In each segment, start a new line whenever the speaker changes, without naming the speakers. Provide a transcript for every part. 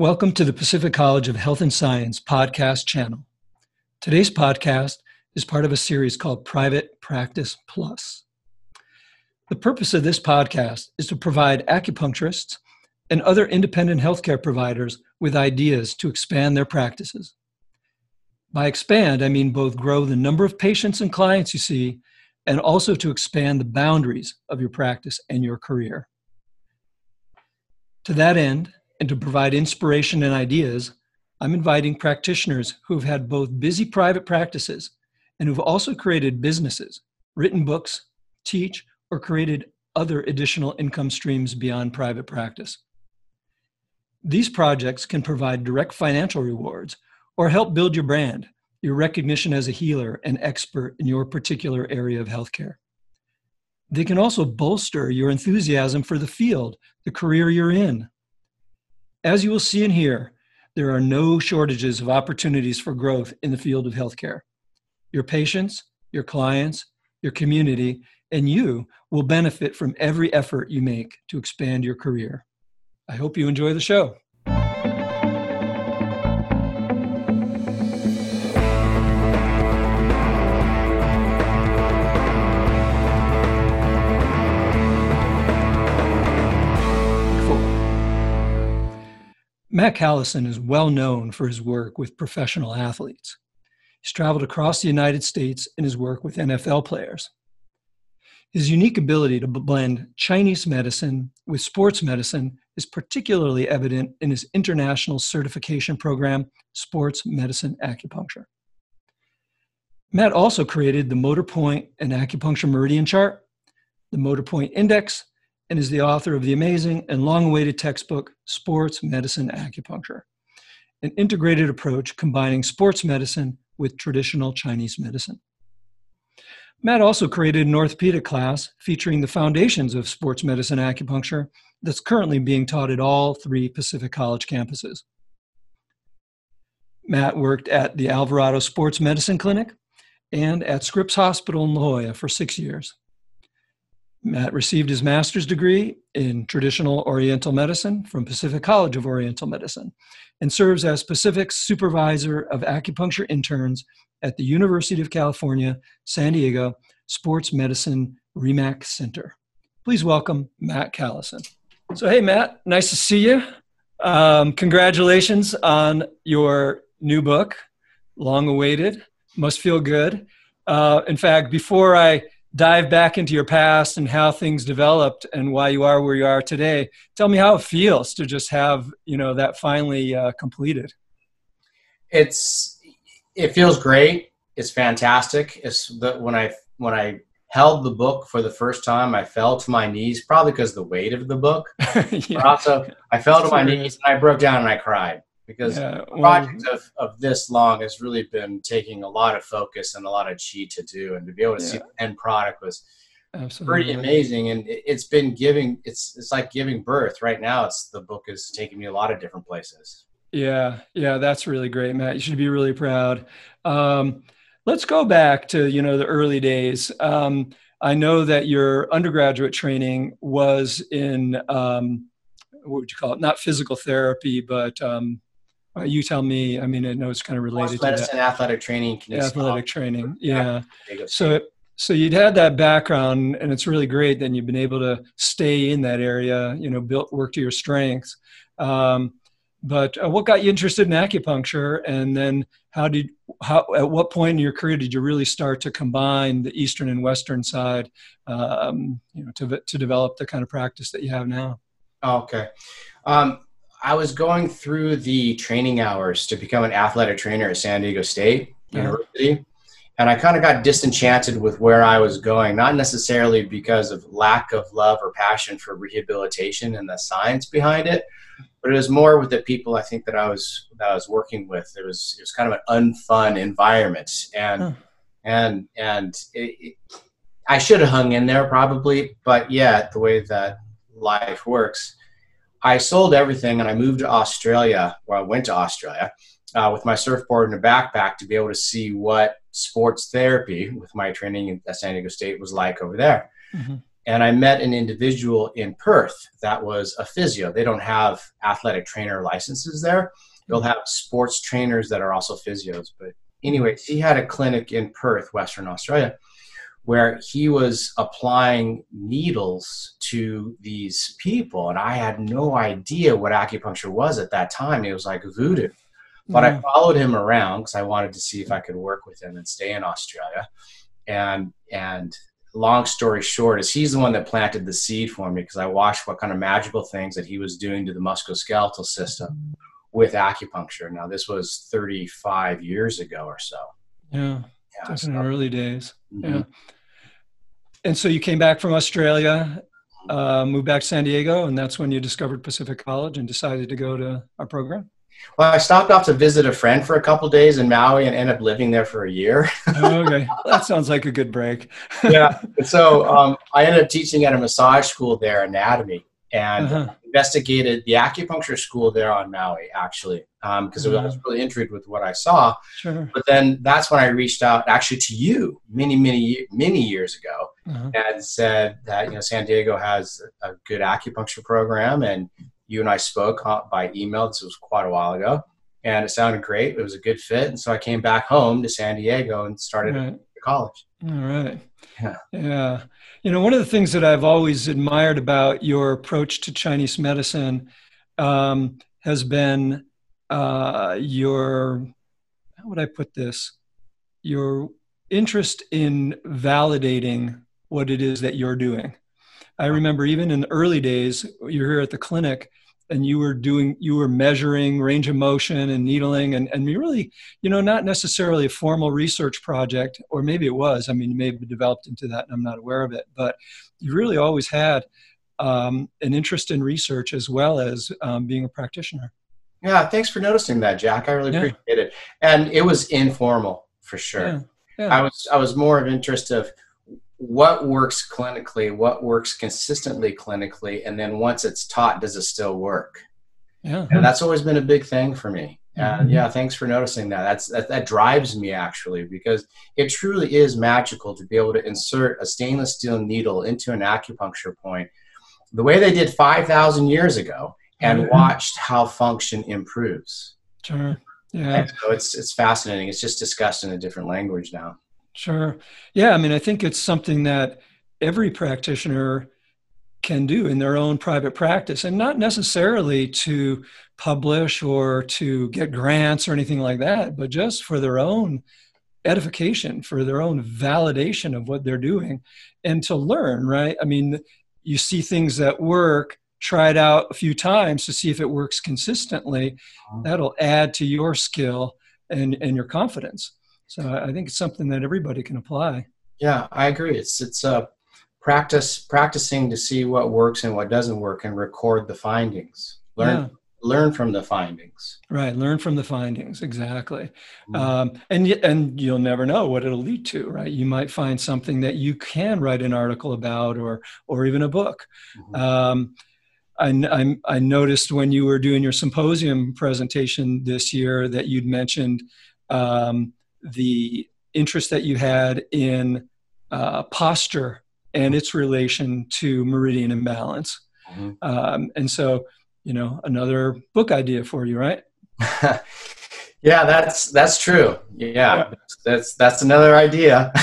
Welcome to the Pacific College of Health and Science podcast channel. Today's podcast is part of a series called Private Practice Plus. The purpose of this podcast is to provide acupuncturists and other independent healthcare providers with ideas to expand their practices. By expand, I mean both grow the number of patients and clients you see and also to expand the boundaries of your practice and your career. To that end, and to provide inspiration and ideas, I'm inviting practitioners who've had both busy private practices and who've also created businesses, written books, teach, or created other additional income streams beyond private practice. These projects can provide direct financial rewards or help build your brand, your recognition as a healer and expert in your particular area of healthcare. They can also bolster your enthusiasm for the field, the career you're in, as you will see and hear, there are no shortages of opportunities for growth in the field of healthcare. Your patients, your clients, your community, and you will benefit from every effort you make to expand your career. I hope you enjoy the show. Matt Callison is well known for his work with professional athletes. He's traveled across the United States in his work with NFL players. His unique ability to blend Chinese medicine with sports medicine is particularly evident in his international certification program, Sports Medicine Acupuncture. Matt also created the Motor Point and Acupuncture Meridian Chart, the Motor Point Index, and is the author of the amazing and long awaited textbook, Sports Medicine Acupuncture, an integrated approach combining sports medicine with traditional Chinese medicine. Matt also created an orthopedic class featuring the foundations of sports medicine acupuncture that's currently being taught at all three Pacific College campuses. Matt worked at the Alvarado Sports Medicine Clinic and at Scripps Hospital in La Jolla for six years. Matt received his master's degree in traditional Oriental medicine from Pacific College of Oriental Medicine and serves as Pacific's supervisor of acupuncture interns at the University of California, San Diego Sports Medicine RIMAC Center. Please welcome Matt Callison. So, hey, Matt, nice to see you. Um, congratulations on your new book, long awaited. Must feel good. Uh, in fact, before I dive back into your past and how things developed and why you are where you are today. Tell me how it feels to just have you know that finally uh, completed.
It's it feels great. It's fantastic. It's the when I when I held the book for the first time, I fell to my knees, probably because the weight of the book. yeah. But also, I fell to my knees and I broke down and I cried because yeah, well, a project of, of this long has really been taking a lot of focus and a lot of chi to do and to be able to yeah. see the end product was Absolutely. pretty amazing and it's been giving it's it's like giving birth. Right now it's the book is taking me a lot of different places.
Yeah yeah that's really great matt. You should be really proud. Um, let's go back to you know the early days. Um, i know that your undergraduate training was in um, what would you call it? Not physical therapy but um, uh, you tell me. I mean, I know it's kind of related
Sports medicine,
to that.
athletic training.
athletic training, yeah. So, so you'd had that background, and it's really great. Then you've been able to stay in that area. You know, built work to your strengths. Um, but uh, what got you interested in acupuncture, and then how did how at what point in your career did you really start to combine the eastern and western side, um, you know, to to develop the kind of practice that you have now?
Okay. Um, I was going through the training hours to become an athletic trainer at San Diego State yeah. University. And I kind of got disenchanted with where I was going, not necessarily because of lack of love or passion for rehabilitation and the science behind it, but it was more with the people I think that I was that I was working with. It was it was kind of an unfun environment, and huh. and and it, it, I should have hung in there probably, but yeah, the way that life works, I sold everything and I moved to Australia, where I went to Australia uh, with my surfboard and a backpack to be able to see what sports therapy with my training at San Diego State was like over there. Mm-hmm. and I met an individual in Perth that was a physio. They don't have athletic trainer licenses there. They'll have sports trainers that are also physios. But anyway, he had a clinic in Perth, Western Australia, where he was applying needles to these people. And I had no idea what acupuncture was at that time. It was like voodoo. But I mm. followed him around because I wanted to see if I could work with him and stay in Australia. And and long story short is he's the one that planted the seed for me because I watched what kind of magical things that he was doing to the musculoskeletal system with acupuncture. Now this was 35 years ago or so.
Yeah, yeah so. in the early days. Mm-hmm. Yeah. And so you came back from Australia, uh, moved back to San Diego, and that's when you discovered Pacific College and decided to go to our program.
Well, I stopped off to visit a friend for a couple days in Maui and ended up living there for a year.
oh, okay, that sounds like a good break.
yeah. So um, I ended up teaching at a massage school there, anatomy, and uh-huh. investigated the acupuncture school there on Maui, actually, because um. I was really intrigued with what I saw. Sure. But then that's when I reached out, actually, to you many, many, many years ago, uh-huh. and said that you know San Diego has a good acupuncture program, and you and I spoke by email. This was quite a while ago, and it sounded great. It was a good fit, and so I came back home to San Diego and started right. college.
All right. Yeah. Yeah. You know, one of the things that I've always admired about your approach to Chinese medicine um, has been uh, your, how would I put this? Your interest in validating what it is that you're doing. I remember even in the early days, you're here at the clinic and you were doing, you were measuring range of motion and needling and, and really, you know, not necessarily a formal research project, or maybe it was. I mean, you may have developed into that and I'm not aware of it, but you really always had um, an interest in research as well as um, being a practitioner.
Yeah, thanks for noticing that, Jack. I really yeah. appreciate it. And it was informal for sure. Yeah. Yeah. I was I was more of interest of what works clinically, what works consistently clinically, and then once it's taught, does it still work? Yeah. And that's always been a big thing for me. And mm-hmm. yeah, thanks for noticing that. That's that, that drives me actually because it truly is magical to be able to insert a stainless steel needle into an acupuncture point the way they did 5,000 years ago and mm-hmm. watched how function improves.
Sure. Yeah.
And so it's it's fascinating. It's just discussed in a different language now.
Sure. Yeah. I mean, I think it's something that every practitioner can do in their own private practice and not necessarily to publish or to get grants or anything like that, but just for their own edification, for their own validation of what they're doing and to learn, right? I mean, you see things that work, try it out a few times to see if it works consistently. Uh-huh. That'll add to your skill and, and your confidence. So I think it's something that everybody can apply.
Yeah, I agree. It's it's uh, practice practicing to see what works and what doesn't work, and record the findings. Learn yeah. learn from the findings.
Right, learn from the findings. Exactly. Mm-hmm. Um, and and you'll never know what it'll lead to. Right, you might find something that you can write an article about, or or even a book. Mm-hmm. Um, I, I, I, noticed when you were doing your symposium presentation this year that you'd mentioned um, the interest that you had in uh, posture and its relation to meridian imbalance. Mm-hmm. Um, and so, you know, another book idea for you, right?
yeah, that's that's true. Yeah, yeah. that's that's another idea.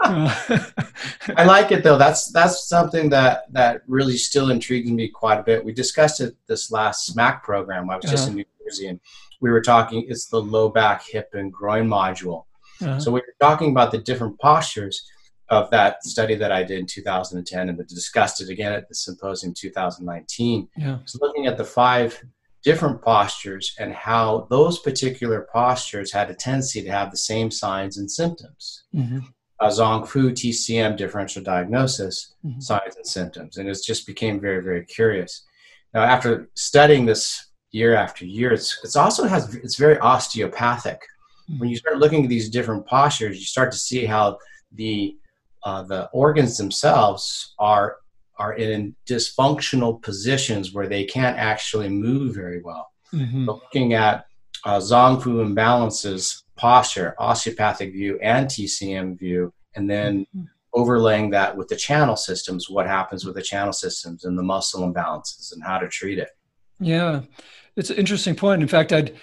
I like it though. That's that's something that that really still intrigues me quite a bit. We discussed it this last SMAC program. I was uh-huh. just in New And we were talking, it's the low back, hip, and groin module. Uh-huh. So we were talking about the different postures of that study that I did in 2010 and discussed it again at the symposium 2019. Yeah. So looking at the five different postures and how those particular postures had a tendency to have the same signs and symptoms. Mm-hmm. Uh, Zang Fu TCM differential diagnosis, mm-hmm. signs and symptoms. And it just became very, very curious. Now, after studying this year after year. It's it's also has it's very osteopathic. Mm-hmm. When you start looking at these different postures, you start to see how the uh, the organs themselves are are in dysfunctional positions where they can't actually move very well. Mm-hmm. looking at uh, Zangfu imbalances, posture, osteopathic view, and TCM view, and then mm-hmm. overlaying that with the channel systems, what happens with the channel systems and the muscle imbalances and how to treat it.
Yeah, it's an interesting point. In fact, I'd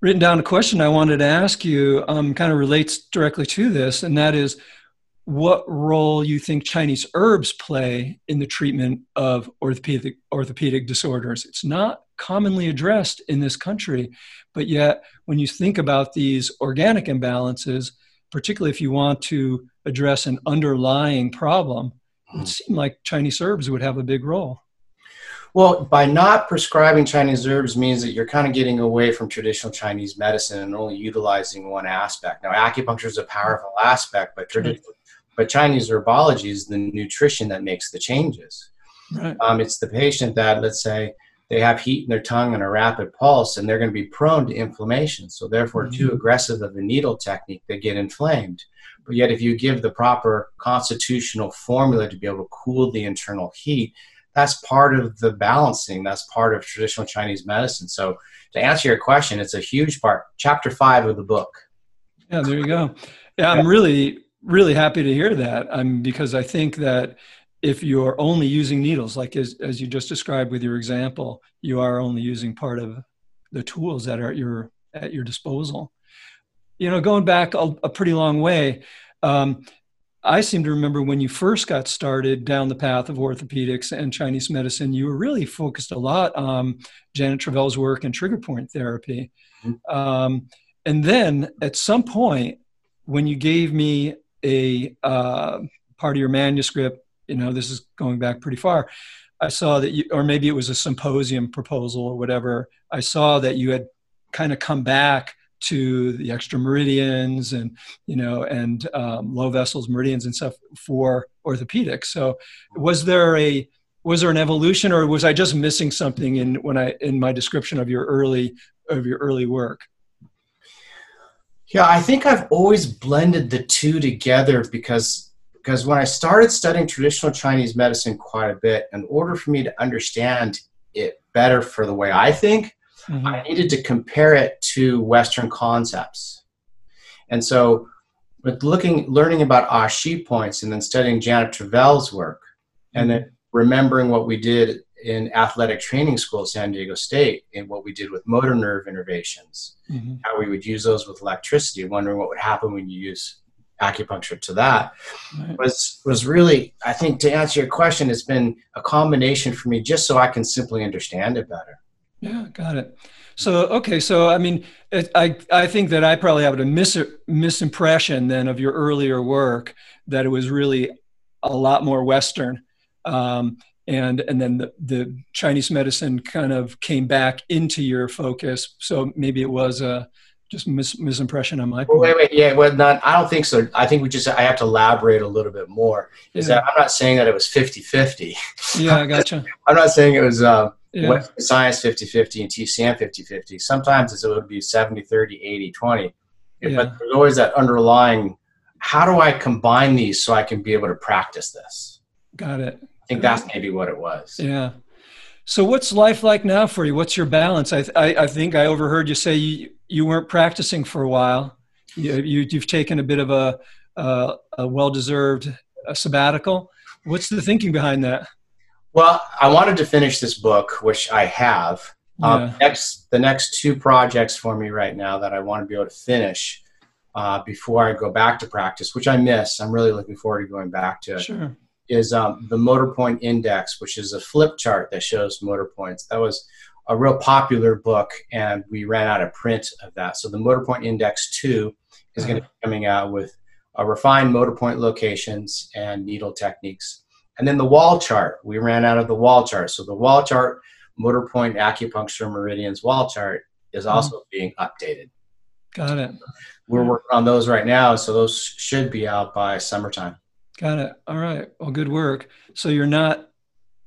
written down a question I wanted to ask you, um, kind of relates directly to this, and that is what role you think Chinese herbs play in the treatment of orthopedic orthopedic disorders. It's not commonly addressed in this country, but yet when you think about these organic imbalances, particularly if you want to address an underlying problem, it hmm. like Chinese herbs would have a big role.
Well, by not prescribing Chinese herbs means that you're kind of getting away from traditional Chinese medicine and only utilizing one aspect. Now, acupuncture is a powerful aspect, but traditional but Chinese herbology is the nutrition that makes the changes. Right. Um, it's the patient that, let's say, they have heat in their tongue and a rapid pulse, and they're going to be prone to inflammation. So, therefore, mm-hmm. too aggressive of a needle technique, they get inflamed. But yet, if you give the proper constitutional formula to be able to cool the internal heat, that's part of the balancing. That's part of traditional Chinese medicine. So, to answer your question, it's a huge part. Chapter five of the book.
Yeah, there you go. Yeah, I'm really really happy to hear that um, because I think that if you're only using needles, like as, as you just described with your example, you are only using part of the tools that are at your at your disposal. You know, going back a, a pretty long way, um, I seem to remember when you first got started down the path of orthopedics and Chinese medicine, you were really focused a lot on Janet Travell's work and trigger point therapy. Mm-hmm. Um, and then at some point, when you gave me a uh, part of your manuscript, you know, this is going back pretty far. I saw that you, or maybe it was a symposium proposal or whatever. I saw that you had kind of come back to the extra meridians and you know and um, luo vessels meridians and stuff for orthopedics. So was there a was there an evolution or was I just missing something in when I in my description of your early of your early work?
Yeah, I think I've always blended the two together because because when I started studying traditional Chinese medicine quite a bit, in order for me to understand it better for the way I think, mm-hmm. I needed to compare it to Western concepts. And so, with looking, learning about Ashi points, and then studying Janet Travell's work, and then remembering what we did in athletic training school at San Diego State in what we did with motor nerve innervations, mm-hmm. how we would use those with electricity, wondering what would happen when you use acupuncture to that right. was was really I think to answer your question it's been a combination for me just so I can simply understand it better.
Yeah, got it. So okay, so I mean, it, I I think that I probably have a mis misimpression then of your earlier work that it was really a lot more Western, um, and and then the, the Chinese medicine kind of came back into your focus. So maybe it was a just mis- misimpression on my part.
wait, wait, yeah, well, not. I don't think so. I think we just. I have to elaborate a little bit more. Is yeah. that I'm not saying that it was 50-50.
Yeah, I gotcha.
I'm not saying it was uh, yeah. science 50-50 and TCM 50-50. Sometimes it would be 70-30, 80-20. Yeah. But there's always that underlying. How do I combine these so I can be able to practice this?
Got it I
think that's maybe what it was.
Yeah. So what's life like now for you? What's your balance? I, I, I think I overheard you say you, you weren't practicing for a while. You, you, have taken a bit of a, a, a well-deserved sabbatical. What's the thinking behind that?
Well, I wanted to finish this book, which I have. Um, yeah. Um, next, the next two projects for me right now that I want to be able to finish uh, before I go back to practice, which I miss. I'm really looking forward to going back to.
Sure
is um, the motor point index, which is a flip chart that shows motor points. That was a real popular book, and we ran out of print of that. So the motor point index 2 is going to be coming out with a refined motor point locations and needle techniques. And then the wall chart, we ran out of the wall chart. So the wall chart, motor point acupuncture meridians wall chart is mm-hmm. also mm. being updated.
Got it.
We're working on those right now, so those should be out by summertime.
Got it. All right. Well, good work. So you're not,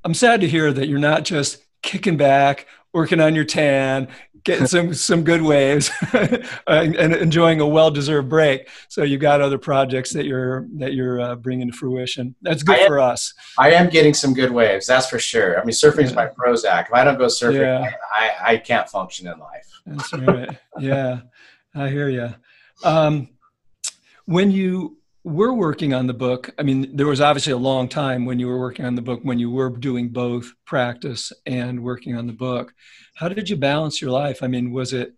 I'm sad to hear that you're not just kicking back, working on your tan, getting some some good waves, and enjoying a well-deserved break. So you got other projects that you're that you're uh, bringing to fruition. That's good for us.
I am getting some good waves. That's for sure. I mean, surfing is my Prozac. If I don't go surfing, yeah. I, I can't function in life.
That's right. yeah, I hear you. Um, when you were working on the book, I mean, there was obviously a long time when you were working on the book, when you were doing both practice and working on the book. How did you balance your life? I mean, was it,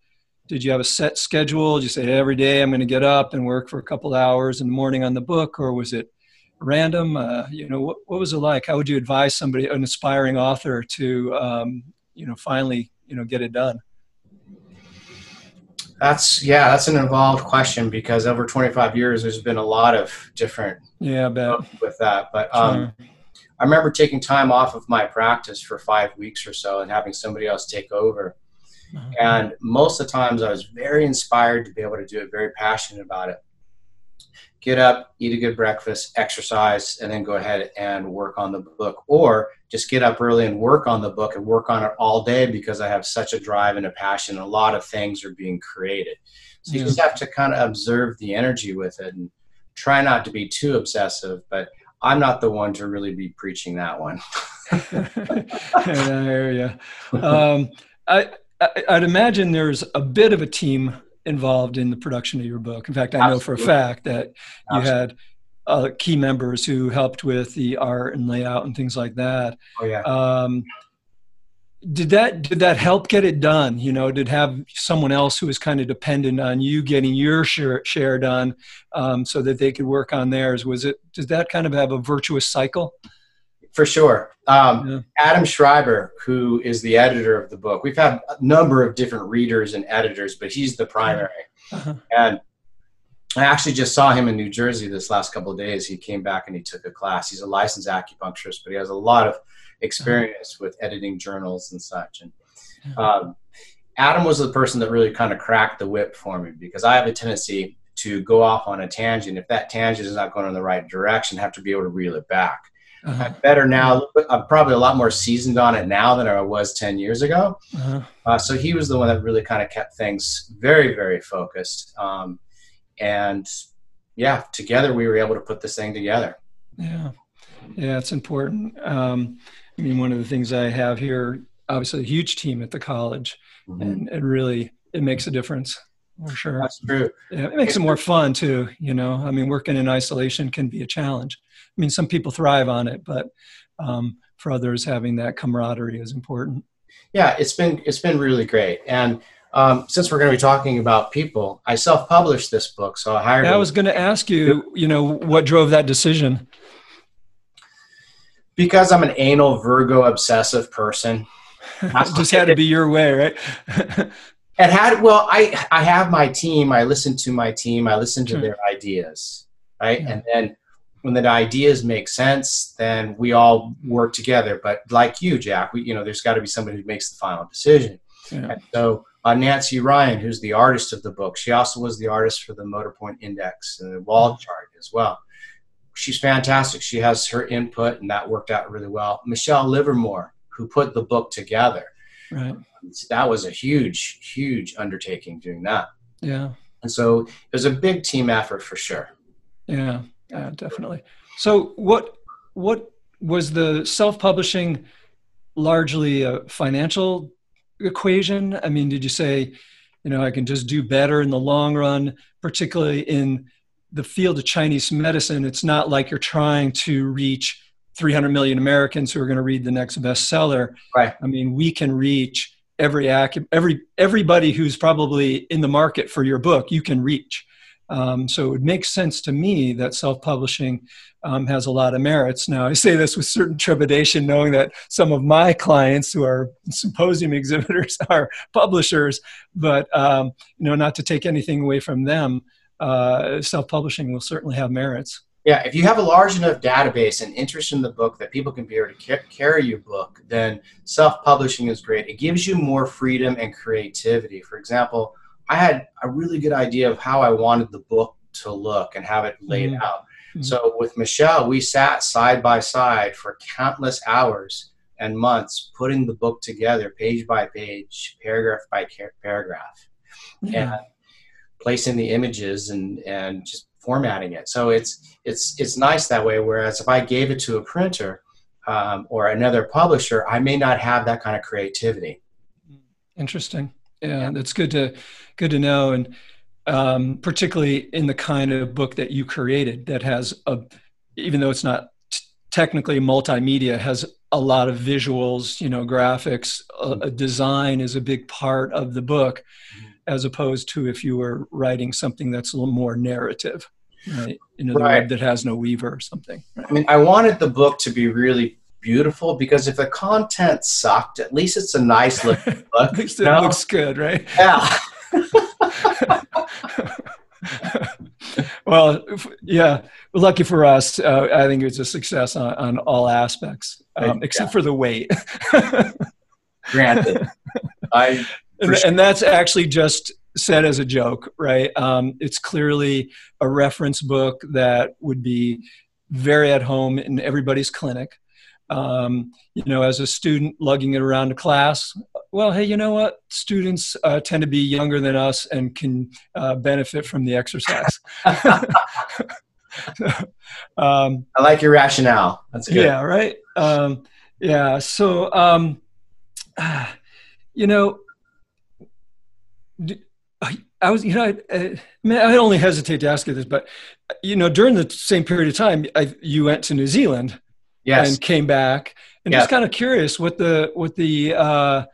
did you have a set schedule? Did you say every day I'm going to get up and work for a couple hours in the morning on the book, or was it random? Uh, you know, what, what was it like? How would you advise somebody, an aspiring author, to, um, you know, finally, you know, get it done?
That's yeah, that's an involved question because over 25 years, there's been a lot of different
yeah,
with that. But um, sure. I remember taking time off of my practice for five weeks or so and having somebody else take over. Uh-huh. And most of the times, I was very inspired to be able to do it, very passionate about it get up, eat a good breakfast, exercise, and then go ahead and work on the book. Or just get up early and work on the book and work on it all day because I have such a drive and a passion. A lot of things are being created. So you just have to kind of observe the energy with it and try not to be too obsessive. But I'm not the one to really be preaching that one.
I hear you. Um, I, I, I'd imagine there's a bit of a team involved in the production of your book. In fact, I Absolutely. know for a fact that you had uh, key members who helped with the art and layout and things like that.
Oh yeah. Um,
did that did that help get it done? You know, did have someone else who was kind of dependent on you getting your share, share done, um, so that they could work on theirs? Was it does that kind of have a virtuous cycle?
For sure. Um, yeah. Adam Schreiber, who is the editor of the book, we've had a number of different readers and editors, but he's the primary. Uh-huh. And I actually just saw him in New Jersey this last couple of days. He came back and he took a class. He's a licensed acupuncturist, but he has a lot of experience uh-huh. with editing journals and such. And um, Adam was the person that really kind of cracked the whip for me because I have a tendency to go off on a tangent. If that tangent is not going in the right direction, I have to be able to reel it back. Uh-huh. I'm better now. I'm probably a lot more seasoned on it now than I was 10 years ago. Uh-huh. Uh, so he was the one that really kind of kept things very, very focused. Um, and yeah, together we were able to put this thing together.
Yeah. Yeah, it's important. Um, I mean, one of the things I have here, obviously a huge team at the college, mm-hmm. and it really, it makes a difference for sure.
That's true.
Yeah, it makes it more fun too. You know, I mean, working in isolation can be a challenge. I mean, some people thrive on it, but um, for others, having that camaraderie is important.
Yeah, it's been it's been really great, and um, since we're going to be talking about people, I self-published this book, so I hired.
Yeah, I was going to ask you, you know, what drove that decision?
Because I'm an anal Virgo obsessive person.
just had to be your way, right?
it had well, I I have my team. I listen to my team. I listen to sure. their ideas, right? Yeah. And then when the ideas make sense, then we all work together. But like you, Jack, we, you know, there's got to be somebody who makes the final decision. Yeah. so uh, Nancy Ryan, who's the artist of the book, she also was the artist for the Motor Point Index and the wall mm-hmm. chart as well. She's fantastic. She has her input, and that worked out really well. Michelle Livermore, who put the book together,
right.
that was a huge, huge undertaking doing that.
Yeah.
And so it was a big team effort for sure.
Yeah. Yeah, definitely. So what what was the self-publishing largely a financial equation? I mean, did you say, you know, I can just do better in the long run, particularly in the field of Chinese medicine? It's not like you're trying to reach 300 million Americans who are going to read the next bestseller.
Right.
I mean, we can reach every every everybody who's probably in the market for your book. You can reach. Um, so it makes sense to me that self-publishing um, has a lot of merits. Now, I say this with certain trepidation, knowing that some of my clients who are symposium exhibitors are publishers, but um, you know, not to take anything away from them, uh, self-publishing will certainly have merits.
Yeah, if you have a large enough database and interest in the book that people can be able to carry your book, then self-publishing is great. It gives you more freedom and creativity. For example, I had a really good idea of how I wanted the book to look and have it laid mm-hmm. out. Mm-hmm. So with Michelle, we sat side by side for countless hours and months putting the book together, page by page, paragraph by paragraph, yeah. and placing the images and and just formatting it. So it's it's it's nice that way. Whereas if I gave it to a printer um, or another publisher, I may not have that kind of creativity.
Interesting yeah, that's good to good to know. And um, particularly in the kind of book that you created that has a, even though it's not t- technically multimedia, has a lot of visuals, you know, graphics, a, a design is a big part of the book, mm-hmm. as opposed to if you were writing something that's a little more narrative, right? You know, the right. web that has no weaver or something.
Right? I mean, I wanted the book to be really beautiful because if the content sucked, at least it's a nice looking book.
at least it no? looks good, right?
Yeah.
well, yeah, lucky for us, uh, I think it's a success on, on all aspects, um, except for the weight.
Granted, I
and, and, that's actually just said as a joke, right? Um, it's clearly a reference book that would be very at home in everybody's clinic um, you know, as a student lugging it around to class, well, hey, you know what? Students uh, tend to be younger than us and can uh, benefit from the exercise.
um, I like your rationale. That's good.
Yeah, right. Um, yeah. So, um, you know, I was, you know, I, I, I, only hesitate to ask you this, but you know, during the same period of time, I, you went to New Zealand
yes.
and came back. And just kind of curious what the what the uh,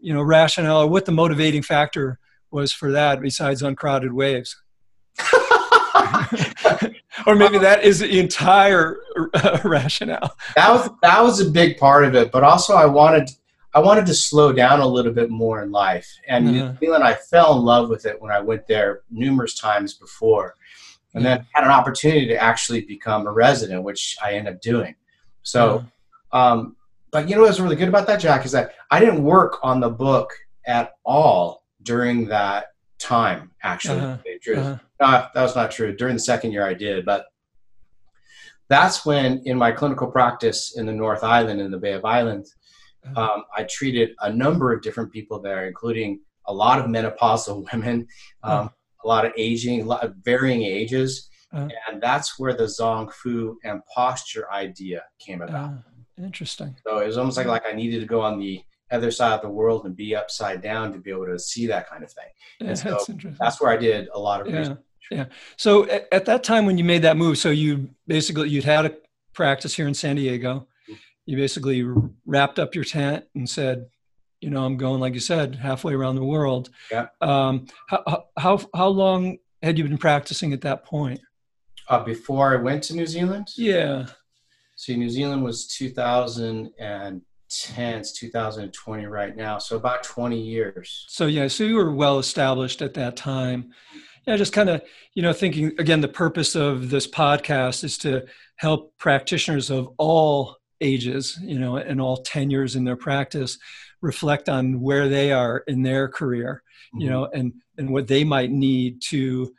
you know rationale or what the motivating factor was for that besides uncrowded waves. or maybe that is the entire uh, rationale.
That was that was a big part of it, but also I wanted I wanted to slow down a little bit more in life. And New. Zealand, I fell in love with it when I went there numerous times before, and then had an opportunity to actually become a resident, which I ended up doing. So, um, but you know what's really good about that, Jack, is that I didn't work on the book at all during that time. Actually, uh-huh. uh-huh. no, that was not true. During the second year, I did, but that's when, in my clinical practice in the North Island in the Bay of Islands, uh-huh. um, I treated a number of different people there, including a lot of menopausal women, um, uh-huh. a lot of aging, a lot of varying ages, uh, and that's where the Zang Fu and posture idea came about. Uh,
interesting.
So it was almost like, like I needed to go on the other side of the world and be upside down to be able to see that kind of thing. And yeah, so that's, that's where I did a lot of
yeah.
research.
Yeah. So at, at, that time when you made that move, so you basically you'd had a practice here in San Diego. Mm-hmm. You basically wrapped up your tent and said, you know, I'm going like you said, halfway around the world.
Yeah.
Um, how how how long had you been practicing at that point?
Uh, before I went to New Zealand.
Yeah.
See, New Zealand was 2010. It's 2020 right now, so about 20 years.
So yeah, so you were well established at that time. Yeah, just kind of you know thinking again. The purpose of this podcast is to help practitioners of all ages, you know, and all tenures in their practice reflect on where they are in their career, you mm-hmm. know, and and what they might need to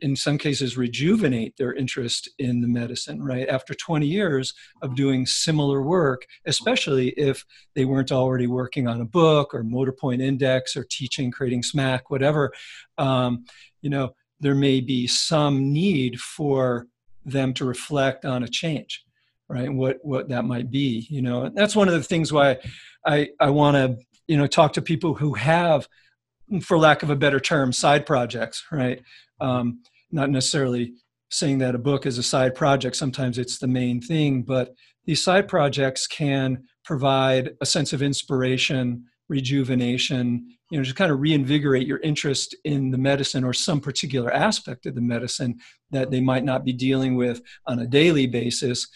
in some cases rejuvenate their interest in the medicine right? After 20 years of doing similar work especially if they weren't already working on a book or motor point index or teaching creating smac whatever um, you know there may be some need for them to reflect on a change right? What what that might be you know? And that's one of the things why i i want to you know talk to people who have for lack of a better term side projects right um, not necessarily saying that a book is a side project, sometimes it's the main thing, but these side projects can provide a sense of inspiration, rejuvenation, you know, just kind of reinvigorate your interest in the medicine or some particular aspect of the medicine that they might not be dealing with on a daily basis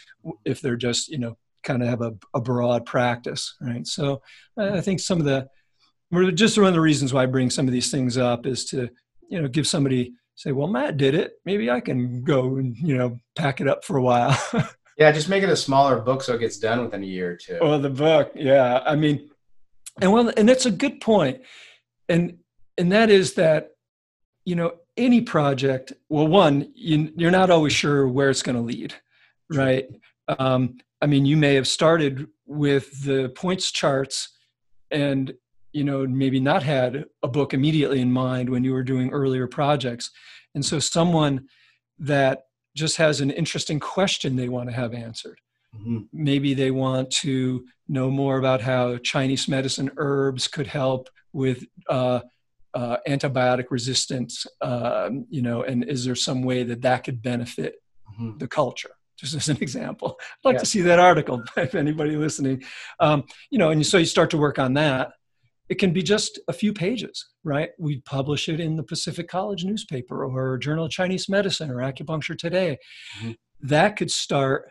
if they're just, you know, kind of have a, a broad practice, right? So I think some of the, just one of the reasons why I bring some of these things up is to, you know, give somebody say, well, Matt did it. Maybe I can go and, you know, pack it up for a while.
yeah, just make it a smaller book so it gets done within a year or two.
Well, the book, yeah. I mean, and well, and that's a good point. And and that is that, you know, any project, well, one, you, you're not always sure where it's going to lead, right? Um, I mean, you may have started with the points charts and you know maybe not had a book immediately in mind when you were doing earlier projects and so someone that just has an interesting question they want to have answered mm-hmm. maybe they want to know more about how chinese medicine herbs could help with uh, uh, antibiotic resistance, um, you know, and is there some way that that could benefit mm-hmm. the culture? Just as an example, I'd like yeah. to see that article if anybody listening, um, you know, and so you start to work on that. It can be just a few pages, right? We publish it in the Pacific College newspaper or Journal of Chinese Medicine or Acupuncture Today. Mm-hmm. That could start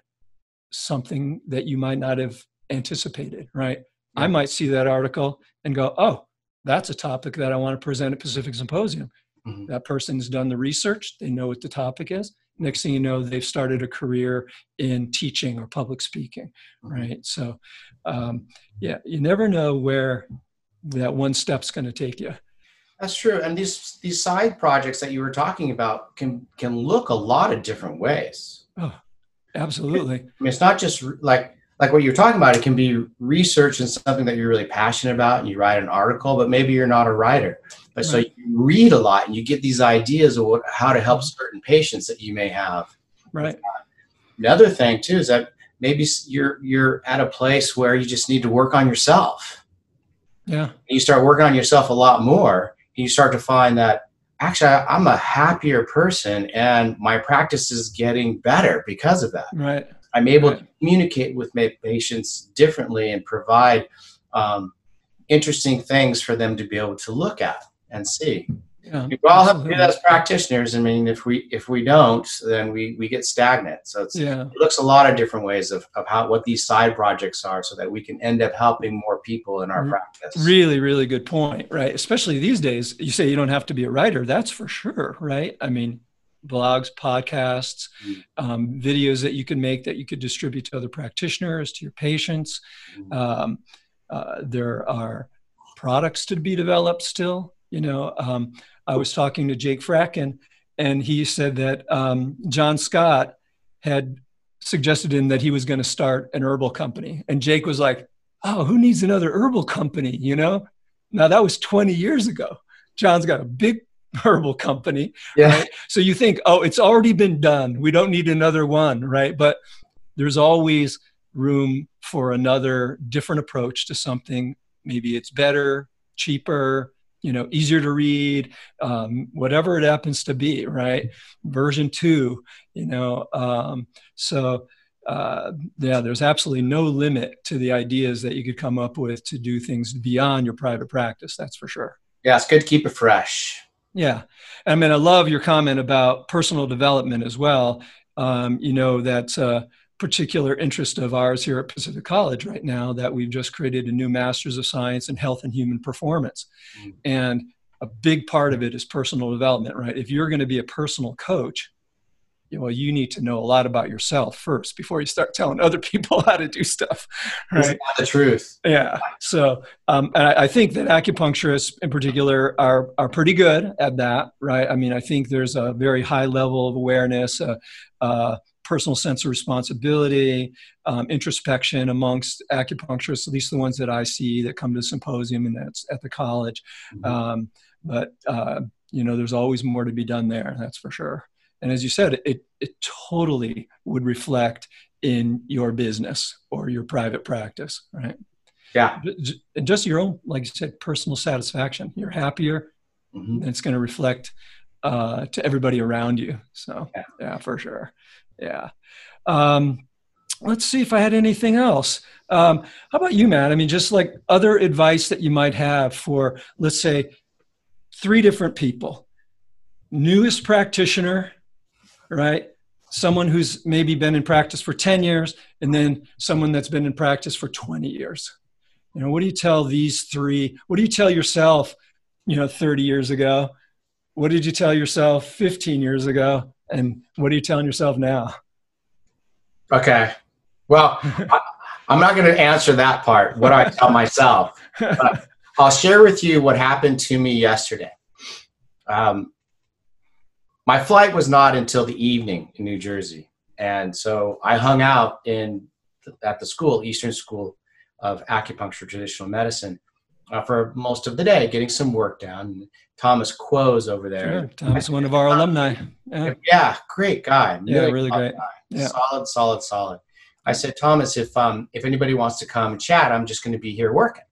something that you might not have anticipated, right? Yeah. I might see that article and go, oh, that's a topic that I want to present at Pacific Symposium. Mm-hmm. That person's done the research, they know what the topic is. Next thing you know, they've started a career in teaching or public speaking, mm-hmm. right? So, um, yeah, you never know where that one step's going to take you.
That's true, and these these side projects that you were talking about can can look a lot of different ways.
Oh, absolutely.
I mean, it's not just like like what you're talking about, it can be research and something that you're really passionate about and you write an article, but maybe you're not a writer. But right. so you read a lot and you get these ideas of what, how to help mm-hmm. certain patients that you may have.
Right.
The other thing too is that maybe you're you're at a place where you just need to work on yourself.
Yeah.
You start working on yourself a lot more, and you start to find that actually I'm a happier person and my practice is getting better because of that.
Right.
I'm able to communicate with my patients differently and provide um, interesting things for them to be able to look at and see. Yeah, we all have to do that as practitioners. I mean, if we if we don't, then we we get stagnant. So yeah. it looks a lot of different ways of, of how what these side projects are, so that we can end up helping more people in our practice.
Really, really good point. Right, especially these days. You say you don't have to be a writer. That's for sure. Right. I mean, blogs, podcasts, mm. um, videos that you can make that you could distribute to other practitioners, to your patients. Mm. Um, uh, there are products to be developed still. You know, um, I was talking to Jake Fratkin, and he said that um, John Scott had suggested him that he was going to start an herbal company, and Jake was like, "Oh, who needs another herbal company?" You know. Now that was 20 years ago. John's got a big herbal company. Yeah. Right? So you think, oh, it's already been done. We don't need another one, right? But there's always room for another different approach to something. Maybe it's better, cheaper, you know, easier to read, um, whatever it happens to be, right? Version two, you know. Um, so uh, yeah, there's absolutely no limit to the ideas that you could come up with to do things beyond your private practice. That's for sure.
Yeah, it's good to keep it fresh.
Yeah. I mean, I love your comment about personal development as well. Um, you know, that a particular interest of ours here at Pacific College right now that we've just created a new Master's of Science in Health and Human Performance. Mm-hmm. And a big part of it is personal development, right? If you're going to be a personal coach, you well, you need to know a lot about yourself first before you start telling other people how to do stuff.
Right? That's the truth.
Yeah. So, um, and I, I, think that acupuncturists in particular are are pretty good at that, right? I mean, I think there's a very high level of awareness, uh, uh, personal sense of responsibility, um, introspection amongst acupuncturists, at least the ones that I see that come to the symposium and that's at the college. Mm-hmm. Um, but uh, you know, there's always more to be done there. That's for sure and as you said it, it totally would reflect in your business or your private practice right
yeah
and just your own like you said personal satisfaction you're happier mm-hmm. and it's going to reflect uh, to everybody around you so yeah, yeah for sure yeah um, let's see if i had anything else um, how about you matt i mean just like other advice that you might have for let's say three different people newest practitioner right? Someone who's maybe been in practice for 10 years and then someone that's been in practice for 20 years. You know, what do you tell these three? What do you tell yourself, you know, 30 years ago? What did you tell yourself 15 years ago? And what are you telling yourself now?
Okay. Well, I, am not going to answer that part, what do I tell myself. I'll share with you what happened to me yesterday. Um, my flight was not until the evening in New Jersey, and so I hung out in at the school, Eastern School of Acupuncture Traditional Medicine, uh, for most of the day, getting some work done. Thomas Quo's over there.
Sure. Thomas, one of our alumni.
Yeah. yeah, great guy.
Really yeah, really great.
Yeah. Solid, solid, solid. I said, Thomas, if um if anybody wants to come and chat, I'm just going to be here working.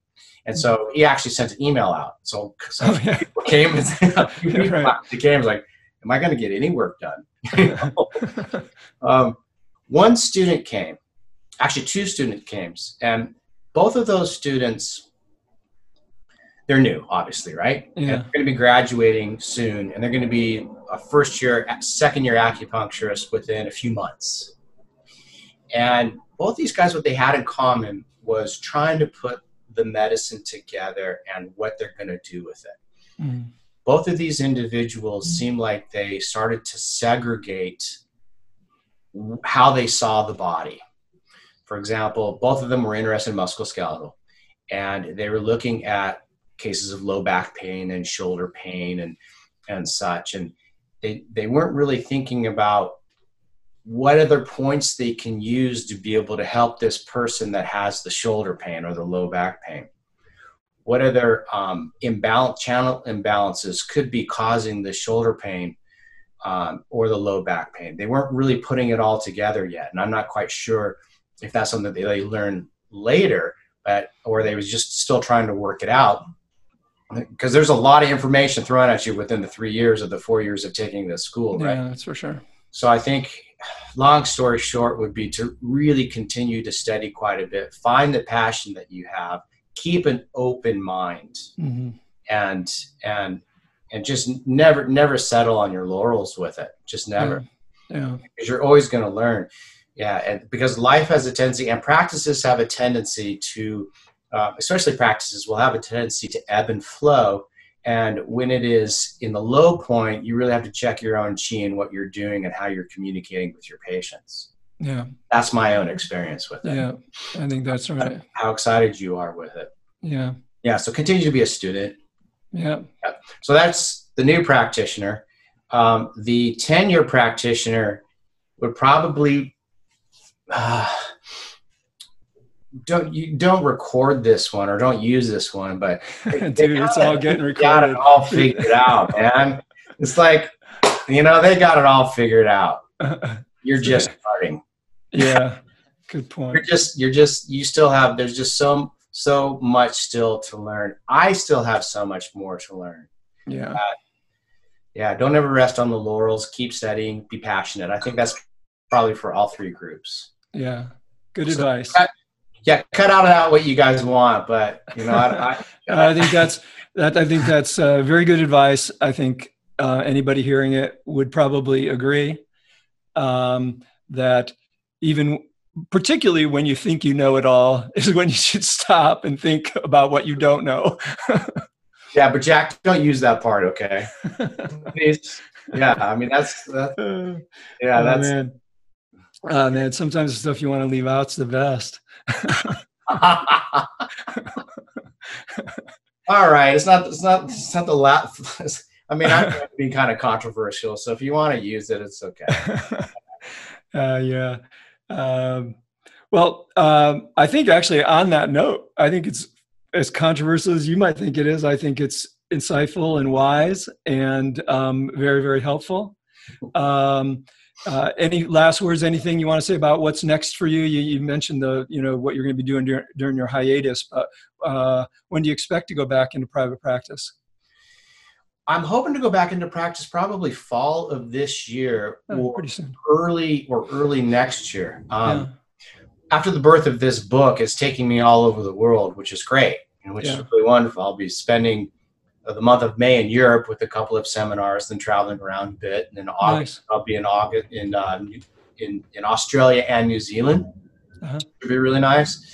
And so he actually sent an email out. So, so
Oh, yeah.
people came and people
Right.
actually came was like, "Am I going to get any work done?" Um, one student came, actually two students came, and both of those students, they're new, obviously, right? And they're going to be graduating soon, and they're going to be a first year, second year acupuncturist within a few months. And both these guys, what they had in common was trying to put the medicine together and what they're going to do with it
Mm.
both of these individuals seem like they started to segregate how they saw the body. For example, both of them were interested in musculoskeletal, and they were looking at cases of low back pain and shoulder pain and and such, and they they weren't really thinking about what other points they can use to be able to help this person that has the shoulder pain or the low back pain what other um, imbalance channel imbalances could be causing the shoulder pain um, or the low back pain. They weren't really putting it all together yet, and I'm not quite sure if that's something that they learned later, but or they was just still trying to work it out. Because there's a lot of information thrown at you within the three years of the four years of taking this school, right?
Yeah, that's for sure.
So I think, long story short, would be to really continue to study quite a bit, find the passion that you have, keep an open mind,
hmm
and and and just never never settle on your laurels with it. Just never,
Yeah.
because you're always going to learn. Yeah, and because life has a tendency, and practices have a tendency to, uh, especially practices, will have a tendency to ebb and flow. And when it is in the low point, you really have to check your own chi and what you're doing and how you're communicating with your patients.
Yeah.
That's my own experience with it.
Yeah. I think that's right.
How excited you are with it.
Yeah.
Yeah. So continue to be a student.
Yeah.
So that's the new practitioner. Um, the tenure practitioner would probably uh, don't you don't record this one or don't use this one, but
Dude, it's all getting
they got
recorded.
it all figured out, man. It's like you know they got it all figured out. You're just starting.
yeah. Good point.
You're just you're just you still have there's just so so much still to learn. I still have so much more to learn.
Yeah.
Uh, yeah don't ever rest on the laurels keep studying be passionate i think that's probably for all three groups
Yeah. Good
So-
advice.
Yeah cut out out what you guys want but you know i, I,
I think that's that. I think that's uh, very good advice. I think uh, anybody hearing it would probably agree um, that even particularly when you think you know it all is when you should stop and think about what you don't know.
yeah but jack don't use that part okay Please. yeah i mean that's that, yeah
oh,
that's
man. Oh, man, sometimes the stuff you want to leave out's the best.
all right it's not it's not it's not the last i mean i'm going to be kind of controversial so if you want to use it it's okay
uh, yeah. Um, well, um, I think actually on that note, I think it's as controversial as you might think it is. I think it's insightful and wise and um, very, very helpful. Um, uh, any last words? Anything you want to say about what's next for you? You, you mentioned the, you know, what you're going to be doing during, during your hiatus, but uh, when do you expect to go back into private practice?
i'm hoping to go back into practice probably fall of this year
Oh,
or early or early next year. Um,
yeah.
After the birth of this book, it's taking me all over the world, which is great, and which
Yeah.
is really wonderful. I'll be spending the month of May in Europe with a couple of seminars, then traveling around a bit. And then August, I'll be in August in uh, in in Australia and New Zealand.
Uh-huh.
It'll be really nice.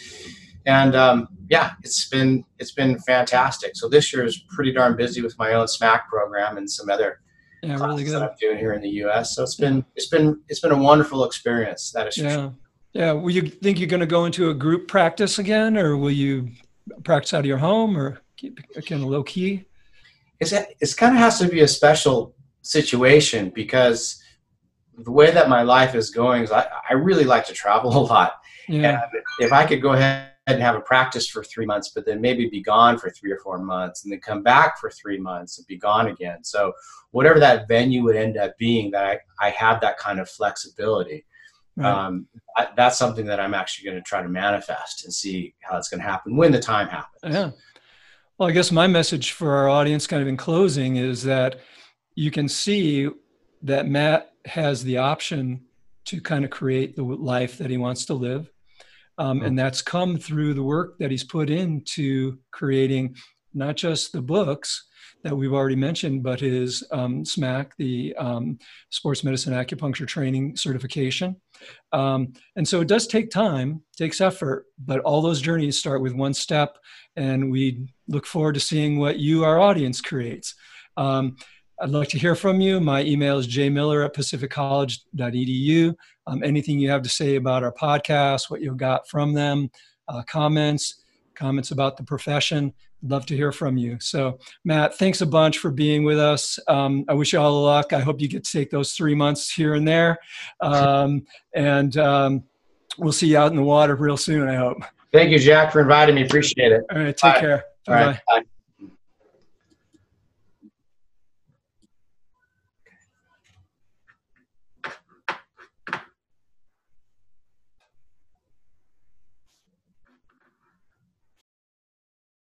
And um, yeah, it's been it's been fantastic. So this year is pretty darn busy with my own SMAC program and some other
Yeah, really
classes
good.
that I'm doing here in the U.S. So it's been it's been it's been a wonderful experience. That is for sure.
Yeah. Yeah. Will you think you're going to go into a group practice again, or will you practice out of your home, or keep kind of low key?
It's it's kind of has to be a special situation because the way that my life is going is I, I really like to travel a lot.
Yeah.
And if I could go ahead and have a practice for three months, but then maybe be gone for three or four months and then come back for three months and be gone again. So whatever that venue would end up being, that I, I have that kind of flexibility.
Right.
Um, I, that's something that I'm actually going to try to manifest and see how it's going to happen when the time happens.
yeah. Well, I guess my message for our audience, kind of in closing, is that you can see that Matt has the option to kind of create the life that he wants to live. Um, and that's come through the work that he's put into creating not just the books that we've already mentioned, but his um, SMAC, the um, Sports Medicine Acupuncture Training Certification. Um, and so it does take time, takes effort, but all those journeys start with one step. And we look forward to seeing what you, our audience, creates. Um, I'd like to hear from you. My email is jmiller at pacificcollege.edu. Um, anything you have to say about our podcast, what you got from them, uh, comments, comments about the profession, love to hear from you. So, Matt, thanks a bunch for being with us. Um, I wish you all the luck. I hope you get to take those three months here and there. Um, and um, we'll see you out in the water real soon, I hope.
Thank you, Jack, for inviting me. Appreciate it.
All right, take Bye. care.
Bye. All right. Bye.